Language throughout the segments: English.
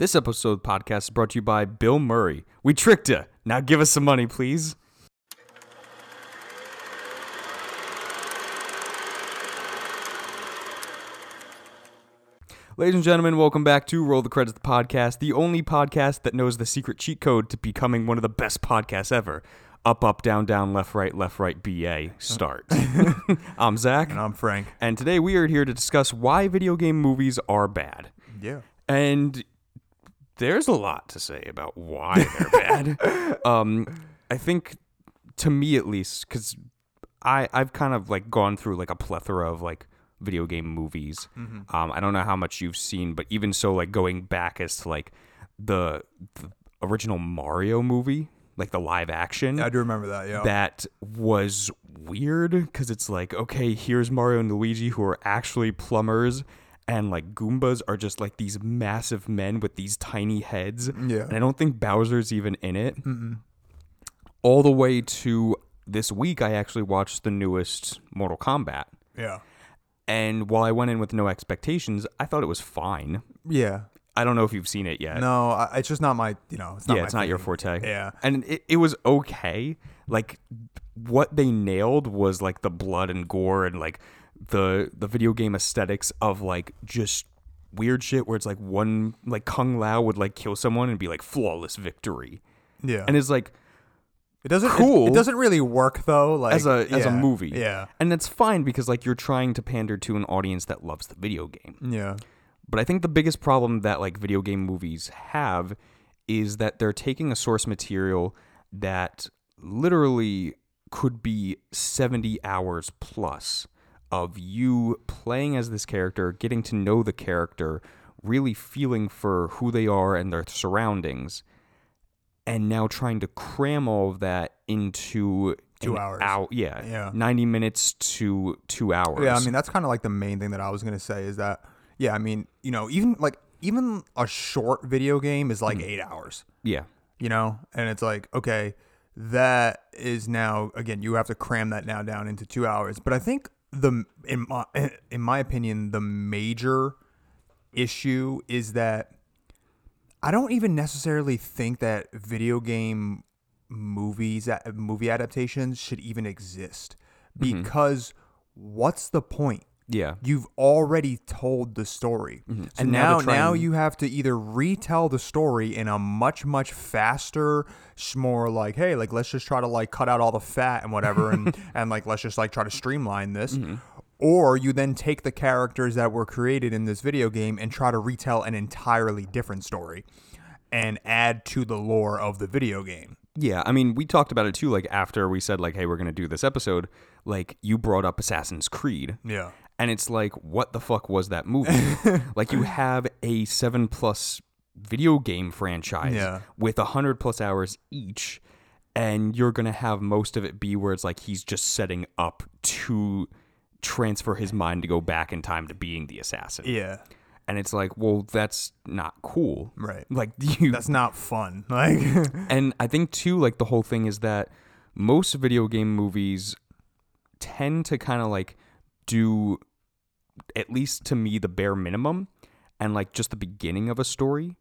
This episode of the podcast is brought to you by Bill Murray. We tricked you. Now give us some money, please. Ladies and gentlemen, welcome back to Roll the Credits the podcast, the only podcast that knows the secret cheat code to becoming one of the best podcasts ever. Up, up, down, down, left, right, left, right, BA. Start. I'm Zach, And I'm Frank. and today we are here to discuss why video game movies are bad. Yeah. And there's a lot to say about why they're bad. Um, I think, to me at least, because I I've kind of like gone through like a plethora of like video game movies. Mm-hmm. Um, I don't know how much you've seen, but even so, like going back as to like the, the original Mario movie, like the live action I do remember that. Yeah. that was weird because it's like, okay, here's Mario and Luigi who are actually plumbers, and like Goombas are just like these massive men with these tiny heads. Yeah. And I don't think Bowser's even in it. All the way to this week, I actually watched the newest Mortal Kombat. yeah. And while I went in with no expectations, I thought it was fine. Yeah. I don't know if you've seen it yet. No, I, it's just not my. You know, it's not yeah, my it's not your forte. Yeah. and it, it was okay. Like what they nailed was like the blood and gore and like the the video game aesthetics of like just weird shit where it's like one like Kung Lao would like kill someone and be like flawless victory, Yeah. and it's like it doesn't. it- cool. It, doesn't really work though. Like as a as a movie, Yeah. and that's fine because like you're trying to pander to an audience that loves the video game. Yeah. But I think the biggest problem that like video game movies have is that they're taking a source material that literally could be 70 hours plus of you playing as this character, getting to know the character, really feeling for who they are and their surroundings, and now trying to cram all of that into Two hours. Hour, yeah, Yeah. 90 minutes to two hours. Yeah. I mean, that's kind of like the main thing that I was gonna say is that. Yeah. I mean, you know, even like even a short video game is like Hmm. eight hours. yeah. you know and it's like okay that is now again you have to cram that now down into two hours but i think the in my in my opinion the major issue is that i don't even necessarily think that video game movies movie adaptations should even exist Mm-hmm. because what's the point Yeah. you've already told the story. Mm-hmm. And now now, now, you have to either retell the story in a much much faster, more like hey, like let's just try to like cut out all the fat and whatever, and and like let's just like try to streamline this. Mm-hmm. Or you then take the characters that were created in this video game and try to retell an entirely different story, and add to the lore of the video game. Yeah, I mean, we talked about it too. Like after we said, like, "Hey, we're gonna do this episode," like you brought up Assassin's Creed, Yeah. And it's like, what the fuck was that movie? like you have a seven plus video game franchise Yeah. with a hundred plus hours each, and you're gonna have most of it be where it's like he's just setting up to transfer his mind to go back in time to being the assassin, Yeah. and it's like, well, that's not cool, Right. Like you, That's not fun. Like. and I think too, like the whole thing is that most video game movies tend to kind of like do, at least to me, the bare minimum and like just the beginning of a story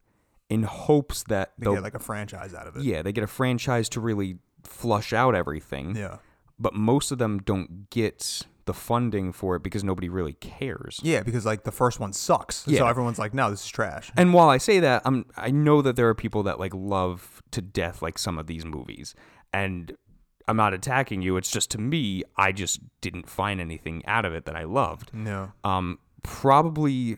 in hopes that they get like a franchise out of it. yeah, they get a franchise to really flush out everything. Yeah. But most of them don't get the funding for it because nobody really cares. Yeah, because like the first one sucks. Yeah. So everyone's like, no, this is trash. And while I say that, I'm I know that there are people that like love to death like some of these movies. And I'm not attacking you. It's just to me, I just didn't find anything out of it that I loved. No. Um probably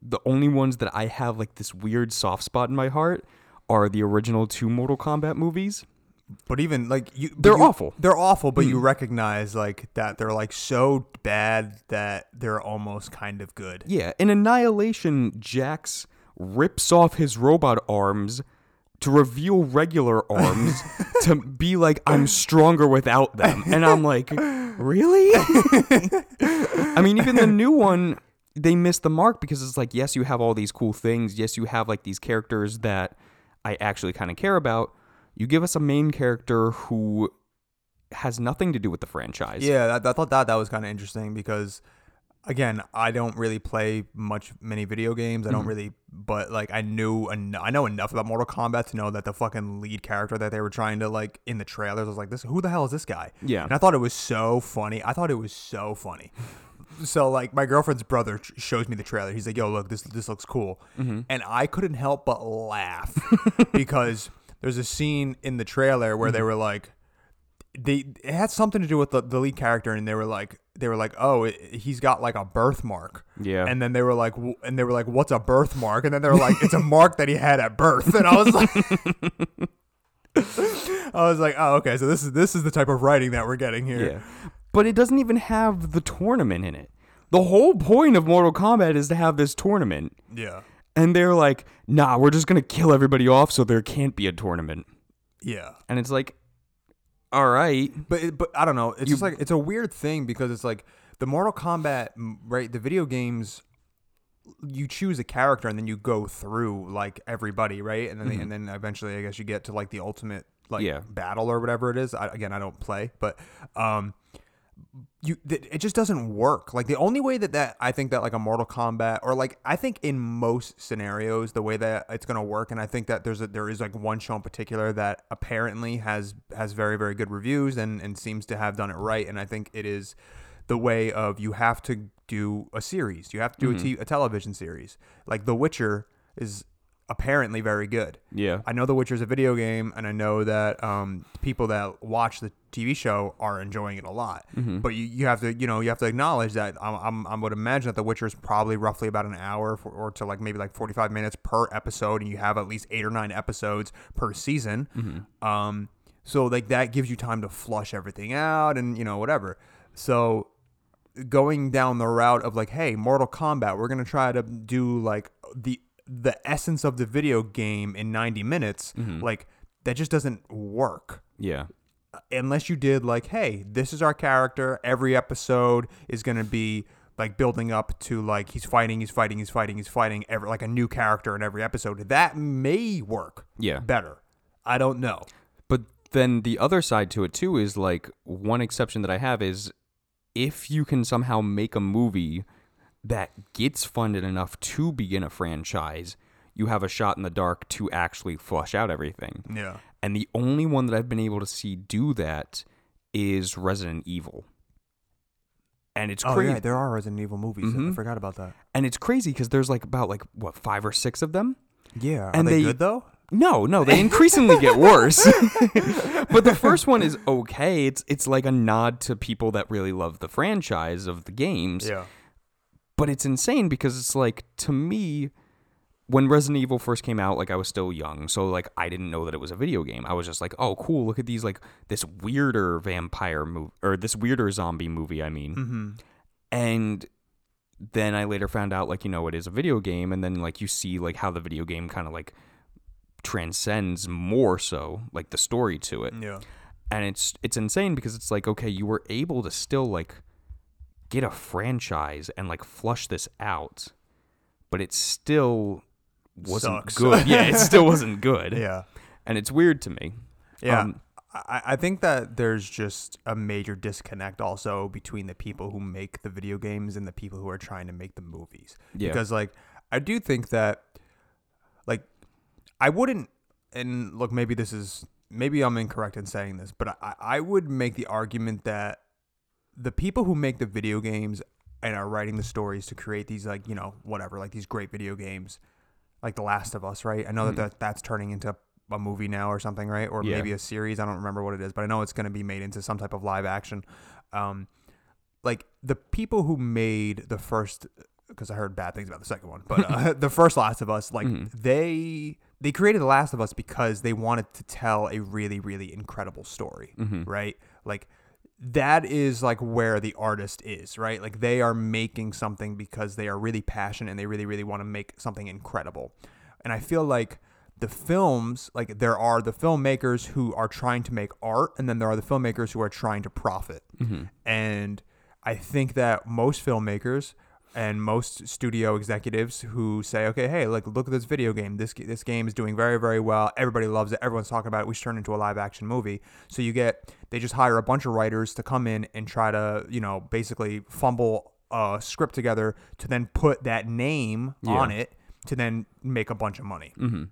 the only ones that I have like this weird soft spot in my heart are the original two Mortal Kombat movies. But even like you They're you- awful. Hmm. They're awful, but you recognize like that they're like so bad that they're almost kind of good. Yeah, in Annihilation, Jax rips off his robot arms to reveal regular arms to be like, I'm stronger without them. And I'm like, really? I mean, even the new one, they missed the mark because it's like, yes, you have all these cool things. Yes, you have like these characters that I actually kind of care about. You give us a main character who has nothing to do with the franchise. Yeah, that, I thought that that was kind of interesting because again, I don't really play much many video games. I don't Mhm. really, but like I knew, en- I know enough about Mortal Kombat to know that the fucking lead character that they were trying to like in the trailers I was like, this, who the hell is this guy? Yeah. And I thought it was so funny. I thought it was so funny. so like my girlfriend's brother shows me the trailer. He's like, "Yo, look, this this looks cool," Mhm. and I couldn't help but laugh because there's a scene in the trailer where Mm-hmm. they were like, they it had something to do with the, the lead character, and they were like, they were like, "Oh, it, he's got like a birthmark." Yeah. And then they were like, w- and they were like, "What's a birthmark?" And then they were like, "It's a mark that he had at birth." And I was like, I was like, "Oh, okay. So this is this is the type of writing that we're getting here." Yeah. But it doesn't even have the tournament in it. The whole point of Mortal Kombat is to have this tournament. Yeah. And they're like, nah, we're just to kill everybody off so there can't be a tournament. Yeah. And it's like, all right. But it, but I don't know. It's You- just like it's a weird thing because it's like the Mortal Kombat, right? The video games, you choose a character and then you go through like everybody, right? And then they- and then eventually, I guess you get to like the ultimate like Yeah. battle or whatever it is. I, again, I don't play, but um, you it just doesn't work. Like the only way that that I think that like a Mortal Kombat or like I think in most scenarios the way that it's gonna work, and I think that there's a, there is like one show in particular that apparently has has very very good reviews and and seems to have done it right, and I think it is the way of you have to do a series, you have to do a, mm-hmm. t- a television series. Like The Witcher is apparently very good. Yeah. I know The Witcher is a video game, and I know that um, people that watch the TV show are enjoying it a lot. Mm-hmm. But you, you have to, you know, you have to acknowledge that I'm, I'm, I would imagine that The Witcher is probably roughly about an hour for, or to like maybe like 45 minutes per episode, and you have at least eight or nine episodes per season. Mm-hmm. Um, so like that gives you time to flush everything out, and you know whatever. So going down the route of like, hey, Mortal Kombat, we're gonna try to do like the the essence of the video game in 90 minutes, Mm-hmm. like that just doesn't work Yeah. unless you did like, hey, this is our character. Every episode is gonna be like building up to like he's fighting, he's fighting, he's fighting, he's fighting. Every like a new character in every episode. That may work Yeah. better. I don't know. But then the other side to it too is like one exception that I have is if you can somehow make a movie that gets funded enough to begin a franchise, you have a shot in the dark to actually flush out everything. Yeah. And the only one that I've been able to see do that is Resident Evil. And it's Oh crazy. yeah, there are Resident Evil movies. I Mhm. forgot about that. and it's crazy because there's like about like what five or six of them. Yeah. Are And they, they- good though? No, no, they increasingly get worse. but the first one is okay. It's it's like a nod to people that really love the franchise of the games. Yeah. But it's insane because it's like to me when Resident Evil first came out, like I was still young, so like I didn't know that it was a video game. I was just like, "Oh, cool! Look at these like this weirder vampire movie or this weirder zombie movie." I mean, Mm-hmm. and then I later found out like you know it is a video game, and then like you see like how the video game kind of like transcends more so like the story to it, Yeah. and it's it's insane because it's like okay, you were able to still like get a franchise and like flush this out, but it still wasn't Sucks. good. yeah, it still wasn't good, Yeah. and it's weird to me. Yeah. Um, I, I think that there's just a major disconnect also between the people who make the video games and the people who are trying to make the movies. Yeah. Because like I do think that like I wouldn't and look maybe this is maybe I'm incorrect in saying this, but I, I would make the argument that the people who make the video games and are writing the stories to create these like, you know, whatever, like these great video games like The Last of Us, right? I know that, that that's turning into a movie now or something, right? Or Yeah. maybe a series. I don't remember what it is, but I know it's going to be made into some type of live action. Um, like the people who made the first, because I heard bad things about the second one, but uh, the first Last of Us, like Mhm. they they created The Last of Us because they wanted to tell a really really incredible story, Mhm. right? Like that is like where the artist is, right? Like they are making something because they are really passionate and they really, really want to make something incredible. And I feel like the films, like there are the filmmakers who are trying to make art, and then there are the filmmakers who are trying to profit. Mhm. And I think that most filmmakers and most studio executives who say, okay, hey, like look at this video game. This this game is doing very very well. Everybody loves it. Everyone's talking about it. We should turn it into a live action movie. So you get they just hire a bunch of writers to come in and try to you know basically fumble a script together to then put that name on it to then make a bunch of money. Mm-hmm.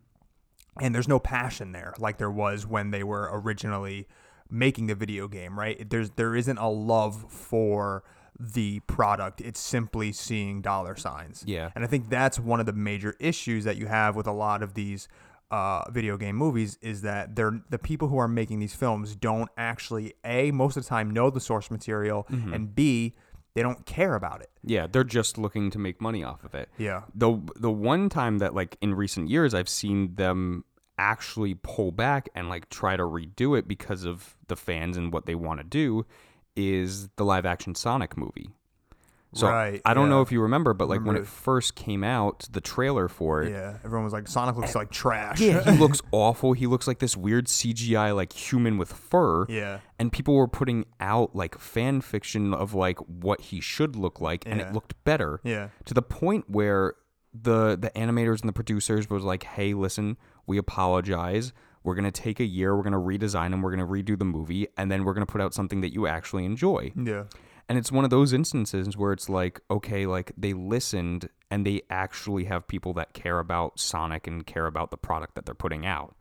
And there's no passion there like there was when they were originally making the video game, right? There's there isn't a love for the product. It's simply seeing dollar signs. Yeah. And I think that's one of the major issues that you have with a lot of these uh, video game movies is that they're the people who are making these films don't actually a most of the time know the source material and b they don't care about it. Yeah, they're just looking to make money off of it. Yeah. The the one time that like in recent years I've seen them actually pull back and like try to redo it because of the fans and what they want to do is the live action Sonic movie. So Right, I don't know if you remember, but like when Remember it it. first came out, the trailer for it, Yeah. Everyone was like Sonic looks like trash. yeah, he looks awful. He looks like this weird CGI like human with fur. Yeah. And people were putting out like fan fiction of like what he should look like and Yeah. it looked better. Yeah. To the point where the the animators and the producers was like, "Hey, listen, we apologize. We're going to take a year, we're going to redesign them, we're going to redo the movie, and then we're going to put out something that you actually enjoy." Yeah. And it's one of those instances where it's like, okay, like they listened and they actually have people that care about Sonic and care about the product that they're putting out.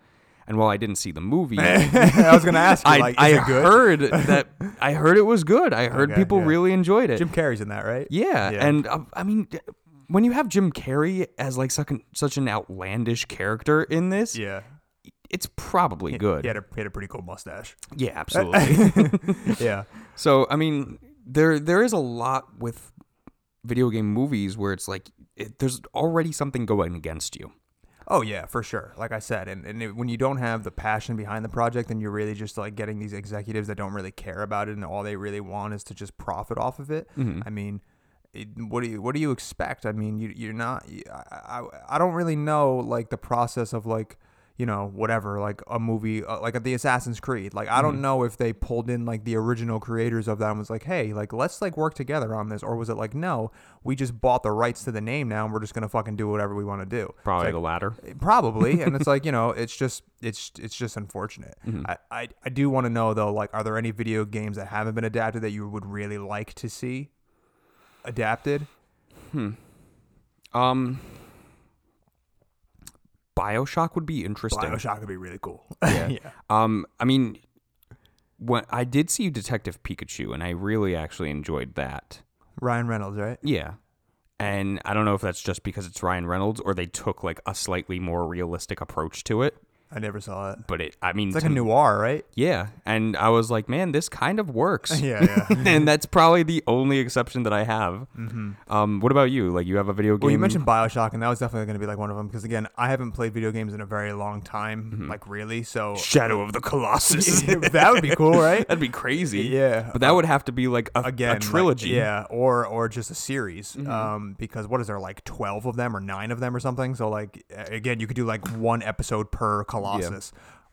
And while I didn't see the movie, I was gonna ask you, I, like, I good? heard that I heard it was good. I heard Okay, people yeah. really enjoyed it. Jim Carrey's in that, right? yeah, Yeah. and uh, I mean, when you have Jim Carrey as like such an, such an outlandish character in this, Yeah. It's probably good. He had a, he had a pretty cool mustache. yeah, absolutely. yeah. So I mean, there there is a lot with video game movies where it's like it, there's already something going against you. Oh yeah, for sure. Like I said, and, and it, when you don't have the passion behind the project, and you're really just like getting these executives that don't really care about it, and all they really want is to just profit off of it. Mm-hmm. I mean, it, what do you what do you expect? I mean, you you're not. I, I I don't really know like the process of like you know whatever like a movie uh, like the Assassin's Creed. Like I don't know if they pulled in like the original creators of that and was like, hey, like let's like work together on this, or was it like no, we just bought the rights to the name now, and we're just gonna fucking do whatever we want to do. Probably like, the latter. probably and it's like you know it's just it's it's just unfortunate I, I i do want to know though like are there any video games that haven't been adapted that you would really like to see adapted Hmm. Um, Bioshock would be interesting. bioshock would be really cool Yeah. yeah Um, I mean, when I did see Detective Pikachu, and I really actually enjoyed that. ryan reynolds right Yeah. And I don't know if that's just because it's Ryan Reynolds or they took like a slightly more realistic approach to it. I never saw it But it, I mean, it's like to a noir right Yeah, and I was like, man, this kind of works. yeah yeah and that's probably the only exception that I have. Mm-hmm. Um, what about you? Like, you have a video game? well you mentioned bioshock and that was definitely going to be like one of them because again i haven't played video games in a very long time like really so Shadow of the Colossus. that would be cool right That'd be crazy. Yeah. but that would have to be like a, again a like, trilogy. yeah or or just a series Mm-hmm. um because what is there like 12 of them or 9 of them or something so like again you could do like one episode per colossus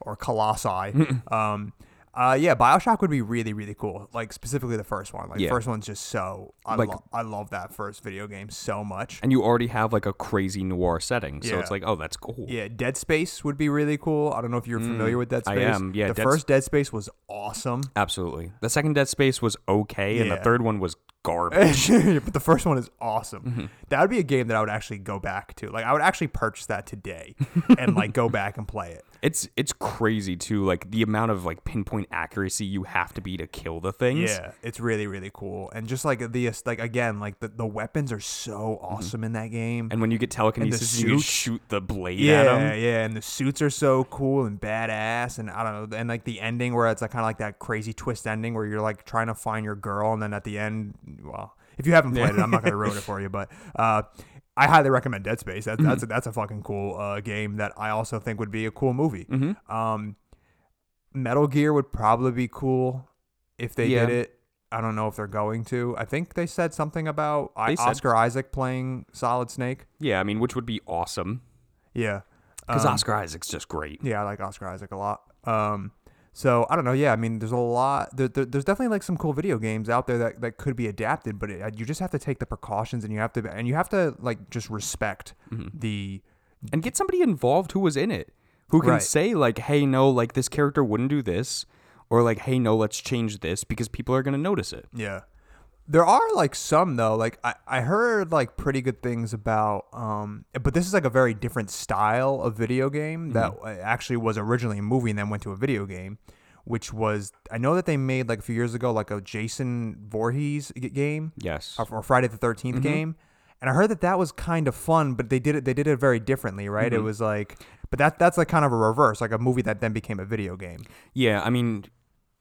or colossi um uh yeah bioshock would be really really cool like specifically the first one like Yeah. the first one's just so i, Like- lo- I love that first video game so much and you already have like a crazy noir setting, so Yeah. it's like, oh, that's cool. yeah, Dead Space would be really cool. I don't know if you're familiar with Dead Mm, I Space. am, yeah, the Dead first Dead Space was awesome. Absolutely. The second Dead Space was okay, and the Yeah. third one was garbage. but the first one is awesome. Mm-hmm. That would be a game that I would actually go back to. Like I would actually purchase that today and like go back and play it. It's it's crazy too, like the amount of like pinpoint accuracy you have to be to kill the things. Yeah, it's really really cool. And just like the like again, like the, the weapons are so awesome in that game. Mm-hmm. And when you get telekinesis, you shoot the blade yeah, at them. yeah, and the suits are so cool and badass, and I don't know, and like the ending where it's like kind of like that crazy twist ending where you're like trying to find your girl, and then at the end, well, if you haven't played it, I'm not gonna ruin it for you, but uh, I highly recommend Dead Space. That, that's a, that's a fucking cool uh, game that I also think would be a cool movie. Um, Metal Gear would probably be cool if they Yeah. did it. I don't know if they're going to. I think they said something about I, said- Oscar Isaac playing Solid Snake. Yeah, I mean, which would be awesome Yeah. because Um, Oscar Isaac's just great. Yeah, I like Oscar Isaac a lot. Um, so I don't know. Yeah, I mean, there's a lot. There, there, there's definitely like some cool video games out there that, that could be adapted, but it, you just have to take the precautions and you have to and you have to like just respect Mm-hmm. the and get somebody involved who was in it who can Right. say like hey no like this character wouldn't do this or like hey no let's change this because people are going to notice it yeah. There are like some though. Like I, I heard like pretty good things about um but this is like a very different style of video game that uh, actually was originally a movie and then went to a video game, which was I know that they made like a few years ago like a Jason Voorhees game Yes. or, or Friday the 13th game. And I heard that that was kind of fun, but they did it they did it very differently, right? It was like but that that's like kind of a reverse, like a movie that then became a video game. Yeah, I mean,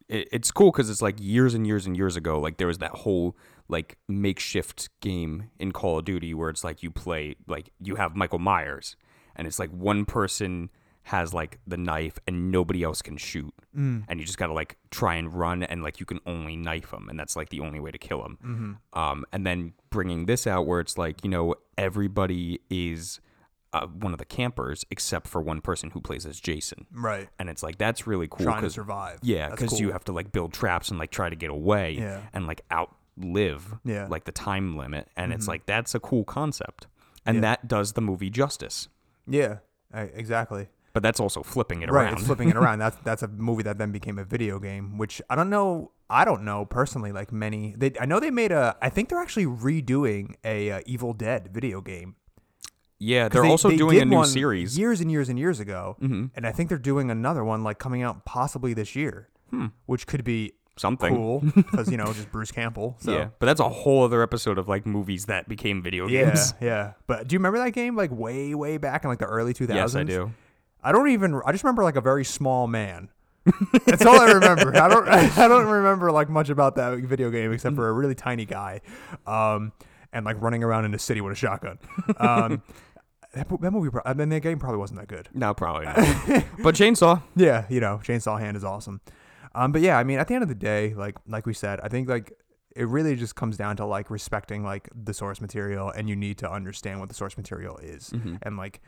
it, it's cool because it's like years and years and years ago. Like there was that whole like makeshift game in Call of Duty where it's like you play like you have Michael Myers, and it's like one person has like the knife and nobody else can shoot, mm. and you just gotta like try and run and like you can only knife them, and that's like the only way to kill them. Mm-hmm. Um, and then bringing this out where it's like you know everybody is. Uh, one of the campers, except for one person who plays as Jason, Right. and it's like that's really cool Trying to survive. yeah, because you have to like build traps and like try to get away Yeah. and like outlive Yeah. Mm-hmm. like the time limit. And it's like that's a cool concept. And that does the movie justice. Yeah, I- exactly. But that's also flipping it Right, around. it's flipping it around. That's that's a movie that then became a video game, which I don't know. I don't know personally. Like many, they I know they made a. I think they're actually redoing a uh, Evil Dead video game. Yeah, they're they- also they doing a new series. years and years and years ago, Mhm. and I think they're doing another one like coming out possibly this year, which could be Something. cool because you know just Bruce Campbell. So. Yeah, but that's a whole other episode of like movies that became video games. Yeah, yeah. But do you remember that game like way, way back in like the early 2000s? Yes, I do. I don't even. I just remember like a very small man. That's all I remember. I don't. I don't remember like much about that video game except for a really tiny guy, um, and like running around in the city with a shotgun. Um, that, that movie. pro- I mean, that game probably wasn't that good. No, probably not. but Chainsaw. Yeah, you know, Chainsaw Hand is awesome. Um, but yeah, I mean, at the end of the day, like like we said, I think like it really just comes down to like respecting like the source material, and you need to understand what the source material is, and like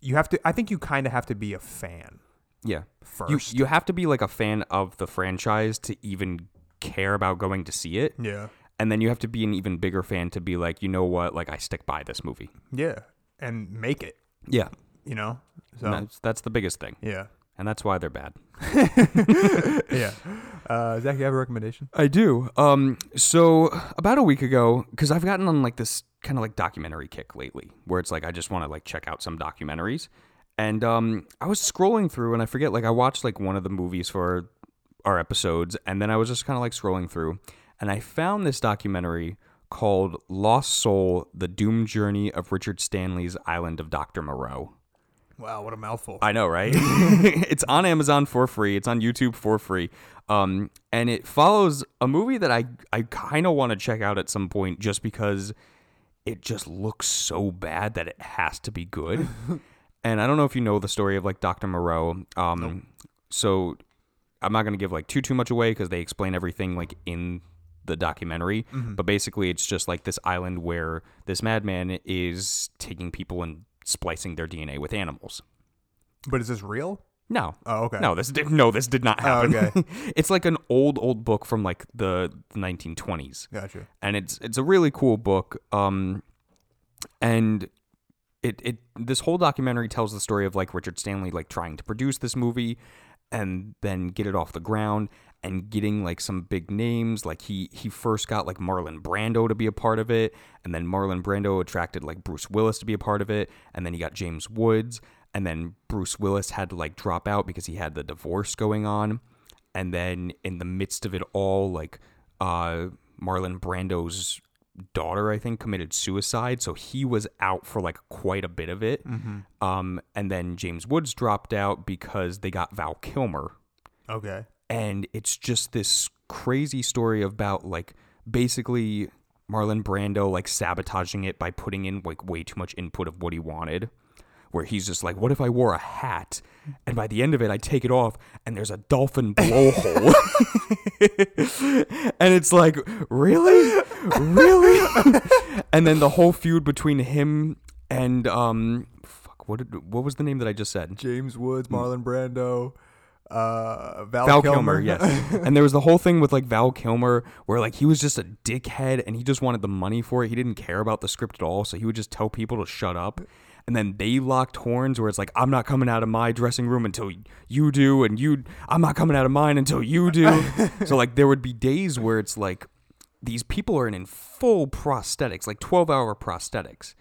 you have to. I think you kind of have to be a fan Yeah. first. You you have to be like a fan of the franchise to even care about going to see it. yeah. And then you have to be an even bigger fan to be like, you know what, like I stick by this movie. Yeah, and make it. Yeah. You know. So That's that's the biggest thing. yeah, And that's why they're bad. yeah. Uh, Zach, you have a recommendation? I do. Um so about a week ago cuz I've gotten on like this kind of like documentary kick lately where it's like I just want to like check out some documentaries. And um I was scrolling through and I forget like I watched like one of the movies for our episodes and then I was just kind of like scrolling through and I found this documentary called Lost Soul: The Doom Journey of Richard Stanley's Island of Dr. Moreau. Wow, what a mouthful. I know, right? it's on Amazon for free. It's on YouTube for free. Um, and it follows a movie that I I kind of want to check out at some point, just because it just looks so bad that it has to be good. and I don't know if you know the story of like Dr. Moreau. Um, so I'm not gonna give like too too much away because they explain everything like in the documentary. But basically, it's just like this island where this madman is taking people and splicing their DNA with animals. but is this real? No. Oh, okay. No, this did no, this did not happen. okay. it's like an old old book from like the 1920s, Gotcha. and it's it's a really cool book. Um, and it it this whole documentary tells the story of like Richard Stanley like trying to produce this movie, and then get it off the ground and getting like some big names. Like he he first got like Marlon Brando to be a part of it, and then Marlon Brando attracted like Bruce Willis to be a part of it, and then he got James Woods, and then Bruce Willis had to like drop out because he had the divorce going on, and then in the midst of it all, like uh Marlon Brando's daughter, I think, committed suicide, so he was out for like quite a bit of it. Um, and then James Woods dropped out because they got Val Kilmer Okay. And it's just this crazy story about like basically Marlon Brando like sabotaging it by putting in like way too much input of what he wanted. Where he's just like, what if I wore a hat and by the end of it I take it off and there's a dolphin blowhole? and it's like, really? Really? and then the whole feud between him and um fuck, what did, what was the name that I just said? James Woods, Marlon Brando, uh, Val, Val Kilmer. Kilmer, yes. and there was the whole thing with like Val Kilmer where like he was just a dickhead and he just wanted the money for it. He didn't care about the script at all, so he would just tell people to shut up. And then they locked horns where it's like I'm not coming out of my dressing room until you do and you I'm not coming out of mine until you do. so like there would be days where it's like these people are in, in full prosthetics, like 12 hour prosthetics,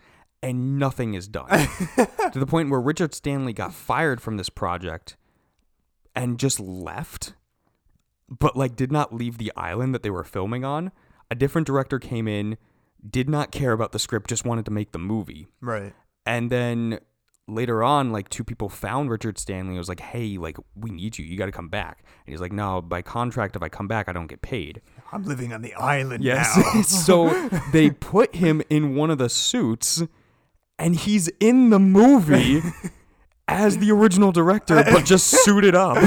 and nothing is done. to the point where Richard Stanley got fired from this project and just left, but like did not leave the island that they were filming on. A different director came in, did not care about the script, just wanted to make the movie. Right. And then later on, like two people found Richard Stanley. and was like, "Hey, like we need you. You got to come back." And he's like, "No, by contract, if I come back, I don't get paid." I'm living on the island Yes. now. so they put him in one of the suits, and he's in the movie. As the original director, but just suited up,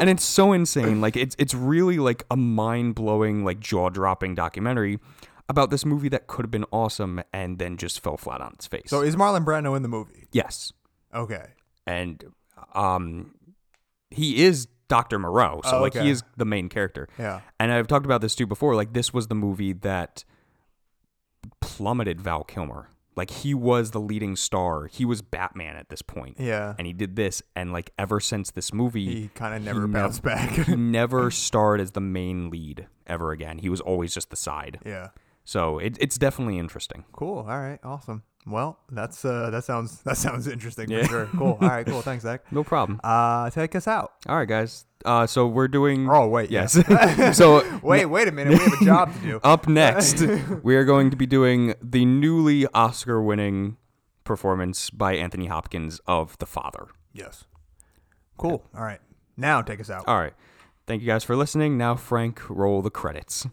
and it's so insane. Like it's it's really like a mind blowing, like jaw dropping documentary about this movie that could have been awesome and then just fell flat on its face. so is Marlon Brando in the movie? yes, Okay. and um he is Dr. Moreau. So Oh, like he is the main character. Yeah. And I've talked about this too before. Like this was the movie that plummeted Val Kilmer. Like he was the leading star. He was Batman at this point. Yeah. And he did this and like ever since this movie He kind of never nev- bounced back. he never starred as the main lead ever again. He was always just the side. yeah. So it, it's definitely interesting. Cool. All right. Awesome. Well, that's uh that sounds that sounds interesting Yeah. for sure. Cool. All right. Cool. Thanks, Zach. No problem. Uh, take us out. All right, guys. Uh, so we're doing. Oh wait. yeah. Yes. so wait. Wait a minute. We have a job to do. Up next, we are going to be doing the newly Oscar winning performance by Anthony Hopkins of The Father. Yes. Cool. All right. Now take us out. All right. Thank you guys for listening. Now, Frank, roll the credits.